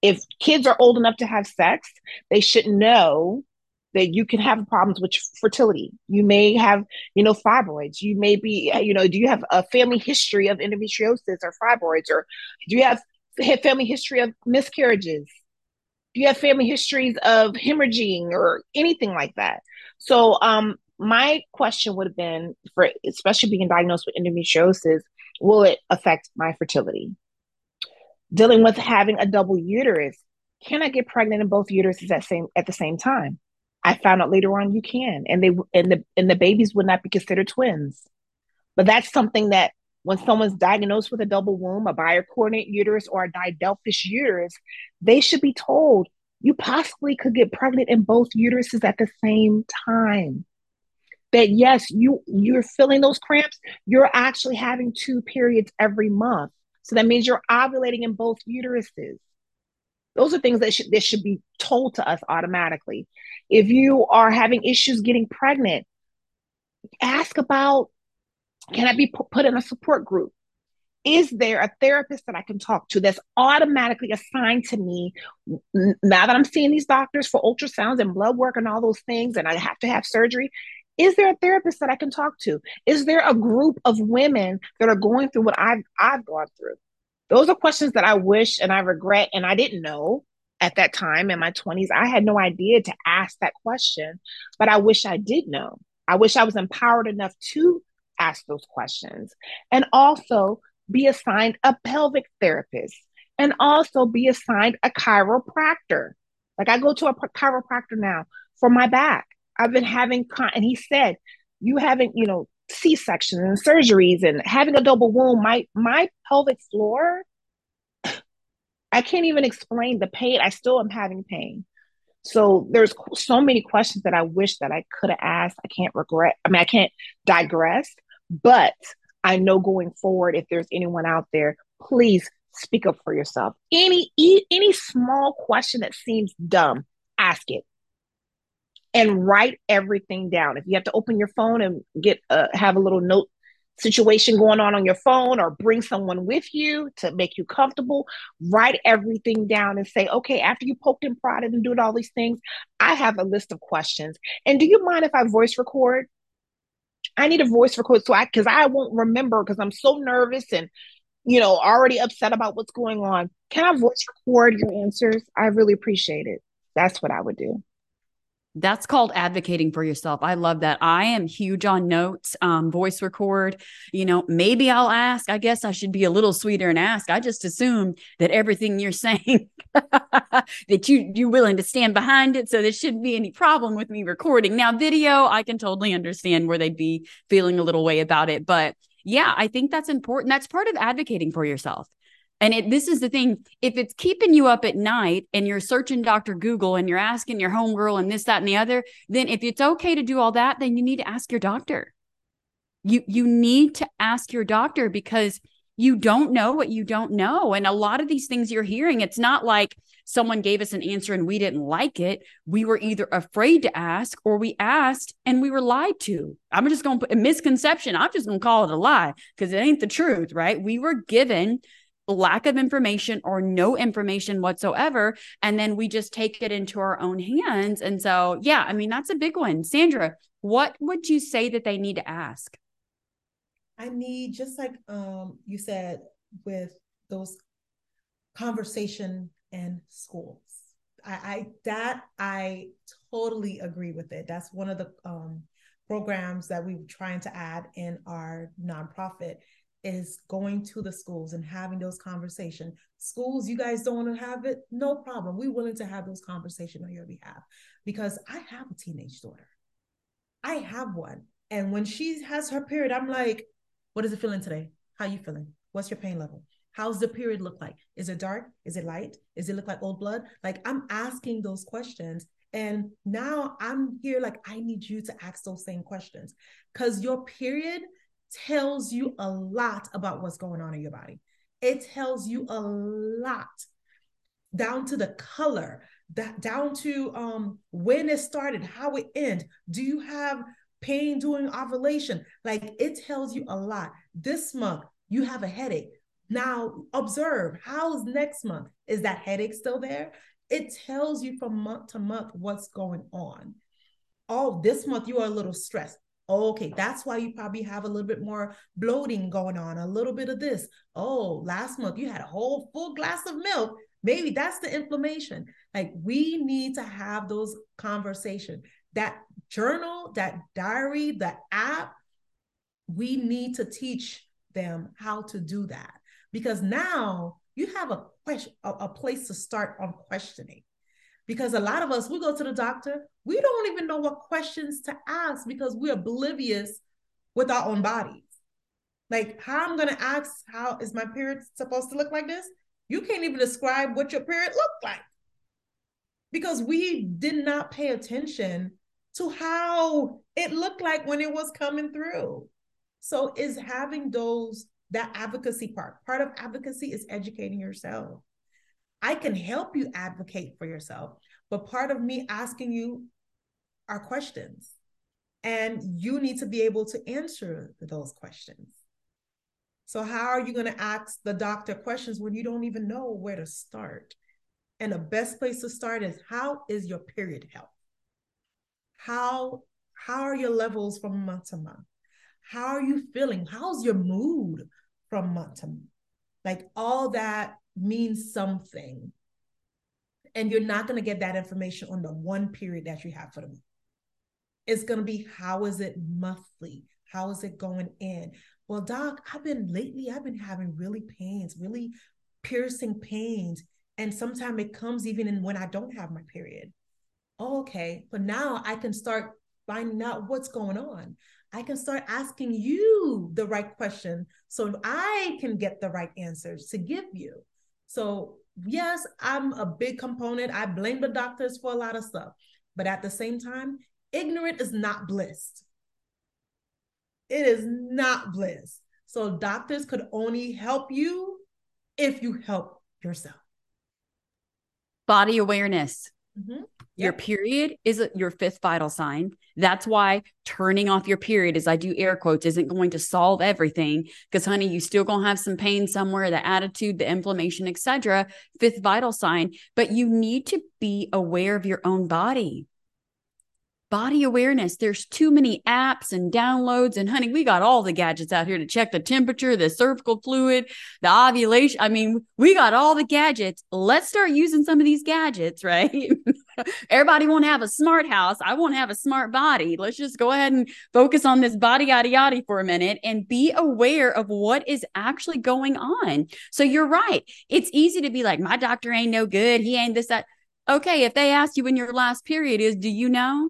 If kids are old enough to have sex, they should know that you can have problems with fertility. You may have, you know, fibroids. You may be, you know, do you have a family history of endometriosis or fibroids, or do you have family history of miscarriages? Do you have family histories of hemorrhaging or anything like that? So, um, my question would have been for especially being diagnosed with endometriosis, will it affect my fertility? Dealing with having a double uterus, can I get pregnant in both uteruses at same at the same time? I found out later on you can, and they and the and the babies would not be considered twins. But that's something that when someone's diagnosed with a double womb, a bicornuate uterus, or a didelphys uterus, they should be told you possibly could get pregnant in both uteruses at the same time. That yes, you you're feeling those cramps, you're actually having two periods every month. So that means you're ovulating in both uteruses. Those are things that should that should be told to us automatically. If you are having issues getting pregnant, ask about can I be put in a support group? Is there a therapist that I can talk to that's automatically assigned to me now that I'm seeing these doctors for ultrasounds and blood work and all those things, and I have to have surgery? Is there a therapist that I can talk to? Is there a group of women that are going through what I've I've gone through? Those are questions that I wish and I regret and I didn't know at that time in my 20s. I had no idea to ask that question, but I wish I did know. I wish I was empowered enough to ask those questions and also be assigned a pelvic therapist and also be assigned a chiropractor. Like I go to a chiropractor now for my back. I've been having, con- and he said, you having, you know, C sections and surgeries and having a double womb, my my pelvic floor, I can't even explain the pain. I still am having pain. So there's so many questions that I wish that I could have asked. I can't regret. I mean, I can't digress, but I know going forward, if there's anyone out there, please speak up for yourself. Any any small question that seems dumb, ask it, and write everything down. If you have to open your phone and get uh, have a little note situation going on on your phone or bring someone with you to make you comfortable write everything down and say okay after you poked and prodded and doing all these things i have a list of questions and do you mind if i voice record i need a voice record so i because i won't remember because i'm so nervous and you know already upset about what's going on. Can i voice record your answers? I really appreciate it. That's what i would do that's called advocating for yourself. I love that. I am huge on notes, um, voice record. You know, maybe I'll ask. I guess I should be a little sweeter and ask. I just assume that everything you're [LAUGHS] saying that you you're willing to stand behind it, so there shouldn't be any problem with me recording. Now, video, I can totally understand where they'd be feeling a little way about it, but yeah, I think that's important. That's part of advocating for yourself. And it, this is the thing if it's keeping you up at night and you're searching Dr. Google and you're asking your homegirl and this, that, and the other, then if it's okay to do all that, then you need to ask your doctor. You you need to ask your doctor because you don't know what you don't know. And a lot of these things you're hearing, it's not like someone gave us an answer and we didn't like it. We were either afraid to ask or we asked and we were lied to. I'm just going to put a misconception. I'm just going to call it a lie because it ain't the truth, right? We were given lack of information or no information whatsoever. And then we just take it into our own hands. And so, yeah, I mean, that's a big one. Sandra, what would you say that they need to ask? I need just like um you said with those conversation and schools. I, I that I totally agree with it. That's one of the um programs that we're trying to add in our nonprofit is going to the schools and having those conversations. Schools, you guys don't want to have it, no problem. We're willing to have those conversations on your behalf because I have a teenage daughter. I have one. And when she has her period, I'm like, what is it feeling today? How you feeling? What's your pain level? How's the period look like? Is it dark? Is it light? Is it look like old blood? Like I'm asking those questions. And now I'm here, like, I need you to ask those same questions because your period tells you a lot about what's going on in your body. It tells you a lot down to the color, that down to um when it started, how it ended. Do you have pain during ovulation. Like it tells you a lot. This month, you have a headache. Now, observe how's next month? Is that headache still there? It tells you from month to month what's going on. Oh, this month you are a little stressed. Okay, that's why you probably have a little bit more bloating going on, a little bit of this. Oh, last month you had a whole full glass of milk. Maybe that's the inflammation. Like we need to have those conversations that journal, that diary, the app, we need to teach them how to do that because now you have a question, a, a place to start on questioning. Because a lot of us, we go to the doctor, we don't even know what questions to ask because we're oblivious with our own bodies. Like, how I'm gonna ask, how is my period supposed to look like this? You can't even describe what your period looked like because we did not pay attention to how it looked like when it was coming through. So is having those that advocacy part. Part of advocacy is educating yourself. I can help you advocate for yourself, but part of me asking you are questions. And you need to be able to answer those questions. So, how are you going to ask the doctor questions when you don't even know where to start? And the best place to start is how is your period health? how how are your levels from month to month how are you feeling how's your mood from month to month like all that means something. And you're not going to get that information on the one period that you have for the month. It's going to be how is it monthly? How is it going in? Well doc i've been lately i've been having really pains really piercing pains. And sometimes it comes even in when i don't have my period. Oh, okay, but now I can start finding out what's going on. I can start asking you the right question so I can get the right answers to give you. So, yes, I'm a big component. I blame the doctors for a lot of stuff, but at the same time, ignorant is not bliss. It is not bliss. So, doctors could only help you if you help yourself. Body awareness. Mm-hmm. Your yep. period is your fifth vital sign. That's why turning off your period, as I do air quotes, isn't going to solve everything. Because, honey, you still gonna have some pain somewhere, the attitude, the inflammation, etc. Fifth vital sign, but you need to be aware of your own body body awareness. There's too many apps and downloads. And honey, we got all the gadgets out here to check the temperature, the cervical fluid, the ovulation. I mean, we got all the gadgets. Let's start using some of these gadgets, [LAUGHS] right? Everybody won't have a smart house. I won't have a smart body. Let's just go ahead and focus on this body yada yada for a minute and be aware of what is actually going on. So you're right. It's easy to be like, my doctor ain't no good. He ain't this, that. Okay, if they ask you when your last period is, do you know?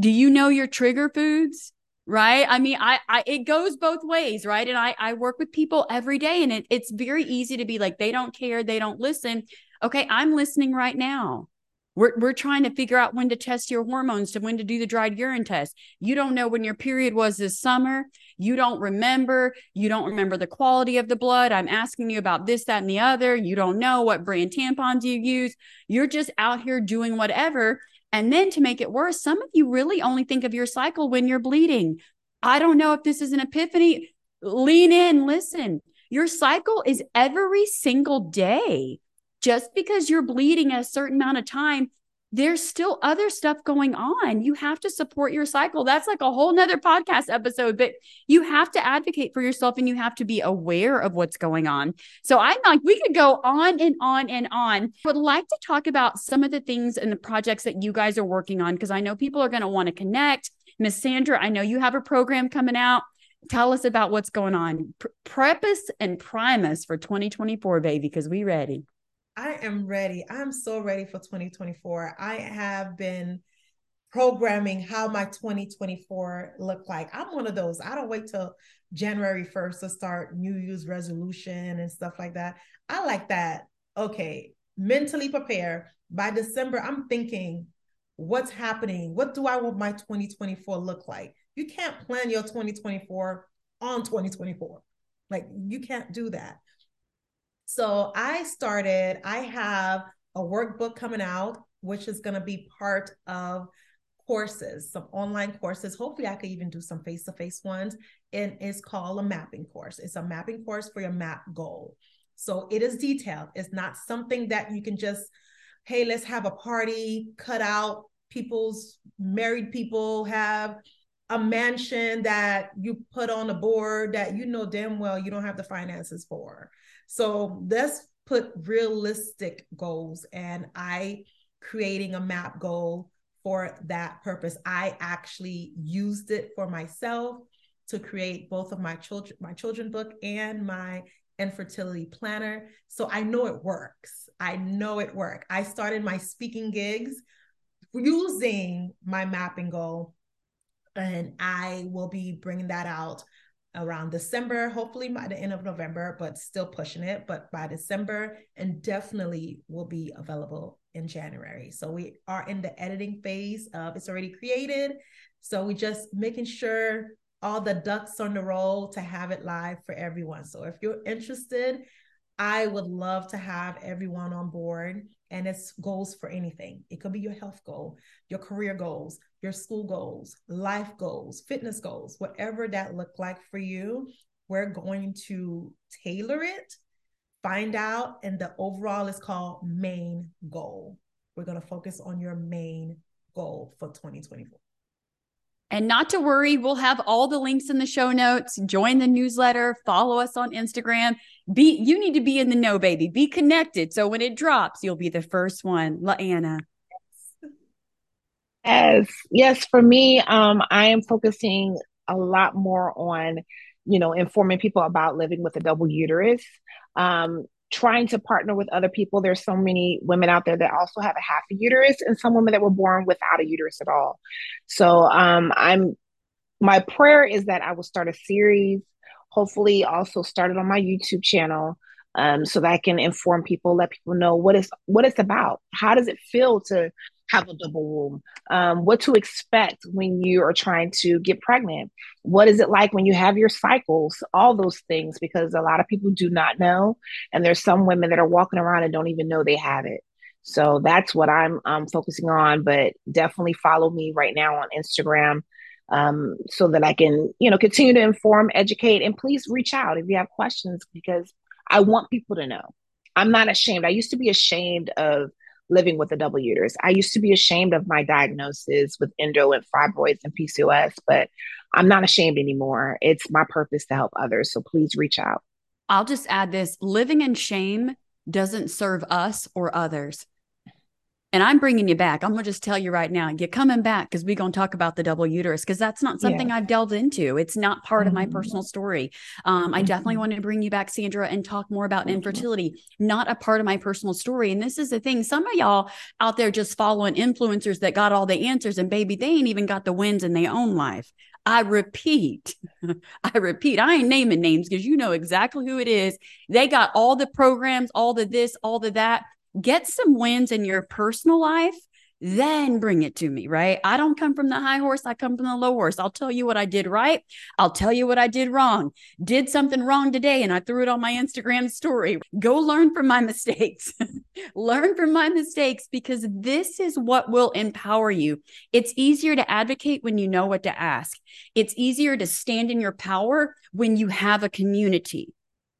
Do you know your trigger foods? Right. I mean, I, I, it goes both ways. Right. And I, I work with people every day and it, it's very easy to be like, they don't care. They don't listen. Okay. I'm listening right now. We're, we're trying to figure out when to test your hormones, to when to do the dried urine test. You don't know when your period was this summer. You don't remember. You don't remember the quality of the blood. I'm asking you about this, that, and the other. You don't know what brand tampons you use. You're just out here doing whatever. And then to make it worse, some of you really only think of your cycle when you're bleeding. I don't know if this is an epiphany. Lean in, listen. Your cycle is every single day. Just because you're bleeding a certain amount of time, there's still other stuff going on. You have to support your cycle. That's like a whole nother podcast episode, but you have to advocate for yourself and you have to be aware of what's going on. So I'm like, we could go on and on and on. I would like to talk about some of the things and the projects that you guys are working on because I know people are going to want to connect. Miss Sandra, I know you have a program coming out. Tell us about what's going on. prep us and prime us for 2024, baby, because we ready. I am ready. I'm so ready for 2024. I have been programming how my 2024 look like. I'm one of those. I don't wait till January 1st to start New Year's resolution and stuff like that. I like that. Okay, mentally prepare. By December, I'm thinking, what's happening? What do I want my 2024 look like? You can't plan your 2024 on 2024. Like you can't do that. So I started, I have a workbook coming out, which is going to be part of courses, some online courses. Hopefully, I could even do some face to face ones. And it's called a mapping course. It's a mapping course for your map goal. So it is detailed. It's not something that you can just, hey, let's have a party, cut out people's married people have a mansion that you put on a board that you know damn well you don't have the finances for. So let's put realistic goals. And I creating a map goal for that purpose. I actually used it for myself to create both of my children, my children book and my infertility planner. So I know it works. I know it worked. I started my speaking gigs using my mapping goal and I will be bringing that out around December, hopefully by the end of November, but still pushing it. But by December, and definitely will be available in January. So we are in the editing phase of it's already created. So we just making sure all the ducks on the roll to have it live for everyone. So if you're interested, I would love to have everyone on board and it's goals for anything. It could be your health goal, your career goals, your school goals, life goals, fitness goals, whatever that look like for you. We're going to tailor it, find out, and the overall is called main goal. We're going to focus on your main goal for 2024. And not to worry, we'll have all the links in the show notes. Join the newsletter, follow us on Instagram. Be you need to be in the know, baby. Be connected. So when it drops, you'll be the first one. La-Anna. Yes, yes. For me, um, I am focusing a lot more on, you know, informing people about living with a double uterus. Um, trying to partner with other people. There's so many women out there that also have a half a uterus, and some women that were born without a uterus at all. So um, I'm my prayer is that I will start a series, hopefully also started on my YouTube channel, um, so that I can inform people, let people know what is what it's about. How does it feel to have a double womb, um, what to expect when you are trying to get pregnant, what is it like when you have your cycles, all those things, because a lot of people do not know. And there's some women that are walking around and don't even know they have it. So that's what I'm um, focusing on. But definitely follow me right now on Instagram um, so that I can, you know, continue to inform, educate, and please reach out if you have questions because I want people to know. I'm not ashamed. I used to be ashamed of living with a double uterus. I used to be ashamed of my diagnosis with endo and fibroids and PCOS, but I'm not ashamed anymore. It's my purpose to help others. So please reach out. I'll just add this living in shame doesn't serve us or others. And I'm bringing you back. I'm going to just tell you right now, you're coming back because we're going to talk about the double uterus because that's not something yeah. I've delved into. It's not part mm-hmm. of my mm-hmm. personal story. Um, I mm-hmm. definitely want to bring you back, Sandra, and talk more about mm-hmm. infertility, not a part of my personal story. And this is the thing some of y'all out there just following influencers that got all the answers, and baby, they ain't even got the wins in their own life. I repeat, [LAUGHS] I repeat, I ain't naming names because you know exactly who it is. They got all the programs, all the this, all the that get some wins in your personal life then bring it to me, right? I don't come from the high horse, I come from the low horse. I'll tell you what I did right, I'll tell you what I did wrong. Did something wrong today and I threw it on my Instagram story. Go learn from my [LAUGHS] mistakes. learn from my mistakes because this is what will empower you. It's easier to advocate when you know what to ask. It's easier to stand in your power when you have a community.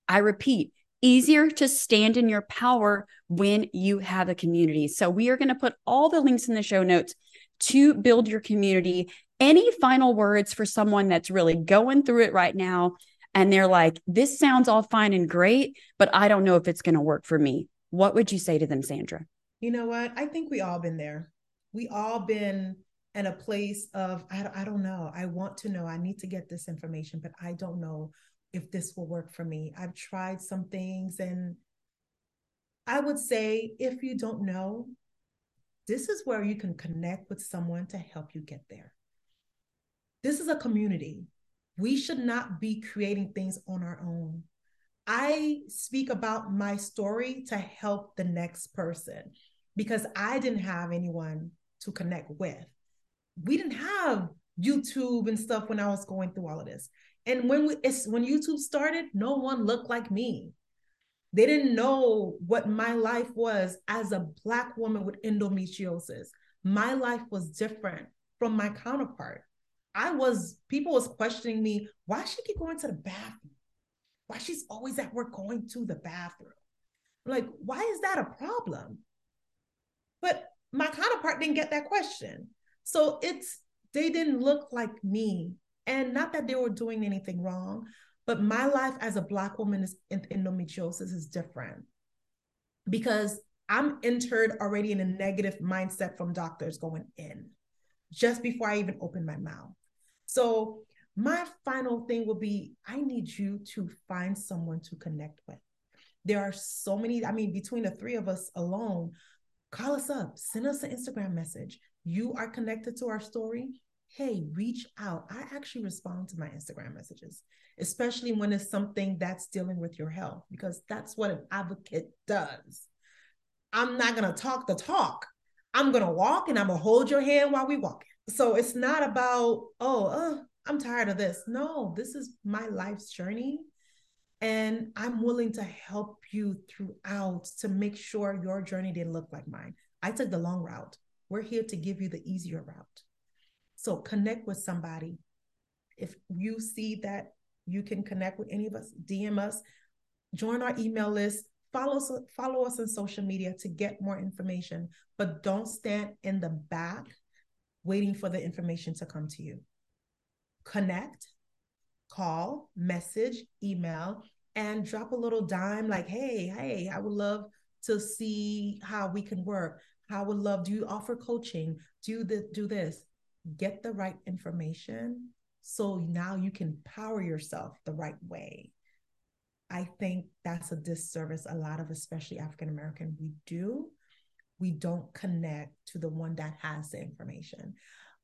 I repeat, easier to stand in your power when you have a community. So, we are going to put all the links in the show notes to build your community. Any final words for someone that's really going through it right now and they're like, this sounds all fine and great, but I don't know if it's going to work for me? What would you say to them, Sandra? You know what? I think we all been there. We all been in a place of I, I don't know. I want to know. I need to get this information, but I don't know if this will work for me. I've tried some things and I would say if you don't know, this is where you can connect with someone to help you get there. This is a community. We should not be creating things on our own. I speak about my story to help the next person because I didn't have anyone to connect with. We didn't have YouTube and stuff when I was going through all of this. And when we, it's when YouTube started, no one looked like me. They didn't know what my life was as a black woman with endometriosis. My life was different from my counterpart. I was people was questioning me, why she keep going to the bathroom? Why she's always at work going to the bathroom? Like, why is that a problem? But my counterpart didn't get that question. So it's they didn't look like me and not that they were doing anything wrong, but my life as a Black woman is in endometriosis is different because I'm entered already in a negative mindset from doctors going in just before I even open my mouth. So, my final thing will be I need you to find someone to connect with. There are so many, I mean, between the three of us alone, call us up, send us an Instagram message. You are connected to our story hey, reach out. I actually respond to my Instagram messages, especially when it's something that's dealing with your health, because that's what an advocate does. I'm not going to talk the talk. I'm going to walk and I'm going to hold your hand while we walk. So it's not about, oh, uh, I'm tired of this. No, this is my life's journey. And I'm willing to help you throughout to make sure your journey didn't look like mine. I took the long route. We're here to give you the easier route. So connect with somebody. If you see that you can connect with any of us, DM us, join our email list, follow us, follow us on social media to get more information. But don't stand in the back waiting for the information to come to you. Connect, call, message, email, and drop a little dime like, hey, hey, I would love to see how we can work. I would love, do you offer coaching? Do the do this get the right information so now you can power yourself the right way. I think that's a disservice a lot of especially African American we do. We don't connect to the one that has the information.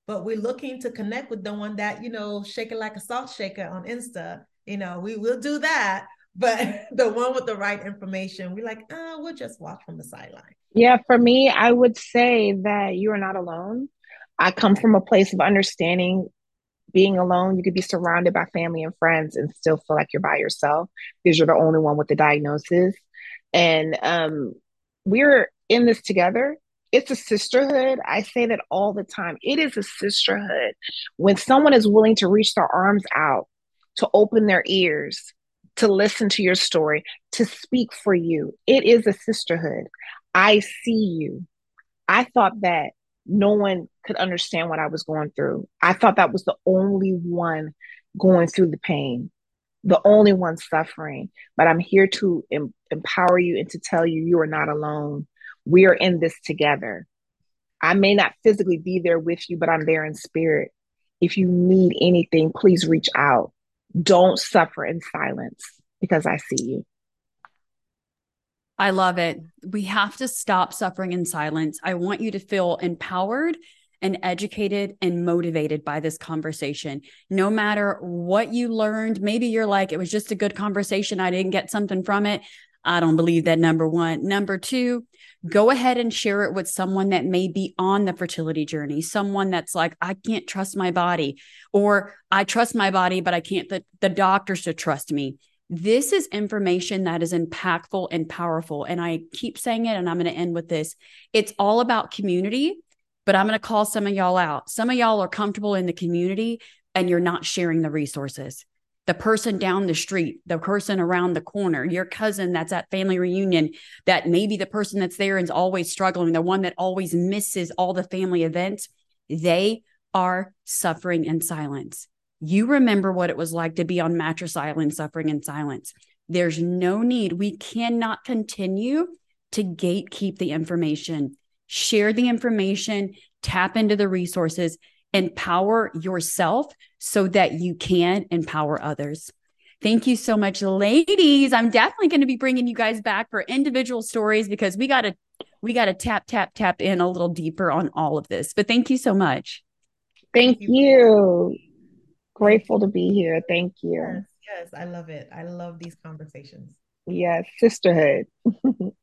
But we're looking to connect with the one that, you know, shake it like a salt shaker on Insta. You know, we will do that. But [LAUGHS] the one with the right information, we're like, oh, we'll just watch from the sideline. Yeah, for me, I would say that you are not alone. I come from a place of understanding being alone. You could be surrounded by family and friends and still feel like you're by yourself because you're the only one with the diagnosis. And um, we're in this together. It's a sisterhood. I say that all the time. It is a sisterhood. When someone is willing to reach their arms out, to open their ears, to listen to your story, to speak for you, it is a sisterhood. I see you. I thought that no one could understand what I was going through. I thought that was the only one going through the pain, the only one suffering. But I'm here to em- empower you and to tell you you are not alone. We are in this together. I may not physically be there with you, but I'm there in spirit. If you need anything, please reach out. Don't suffer in silence because I see you. I love it. We have to stop suffering in silence. I want you to feel empowered and educated and motivated by this conversation. No matter what you learned, maybe you're like, it was just a good conversation. I didn't get something from it. I don't believe that. Number one. Number two, go ahead and share it with someone that may be on the fertility journey, someone that's like, I can't trust my body, or I trust my body, but I can't, the, the doctors to trust me. This is information that is impactful and powerful. And I keep saying it, and I'm going to end with this. It's all about community, but I'm going to call some of y'all out. Some of y'all are comfortable in the community and you're not sharing the resources the person down the street, the person around the corner, your cousin that's at family reunion, that maybe the person that's there is always struggling, the one that always misses all the family events, they are suffering in silence. You remember what it was like to be on Mattress Island suffering in silence. There's no need. We cannot continue to gatekeep the information. Share the information, tap into the resources, empower yourself so that you can empower others. Thank you so much, ladies. I'm definitely going to be bringing you guys back for individual stories because we got to we got to tap tap tap in a little deeper on all of this. But thank you so much. Thank you. Grateful to be here. Thank you. Yes, yes, I love it. I love these conversations. Yes, sisterhood. [LAUGHS]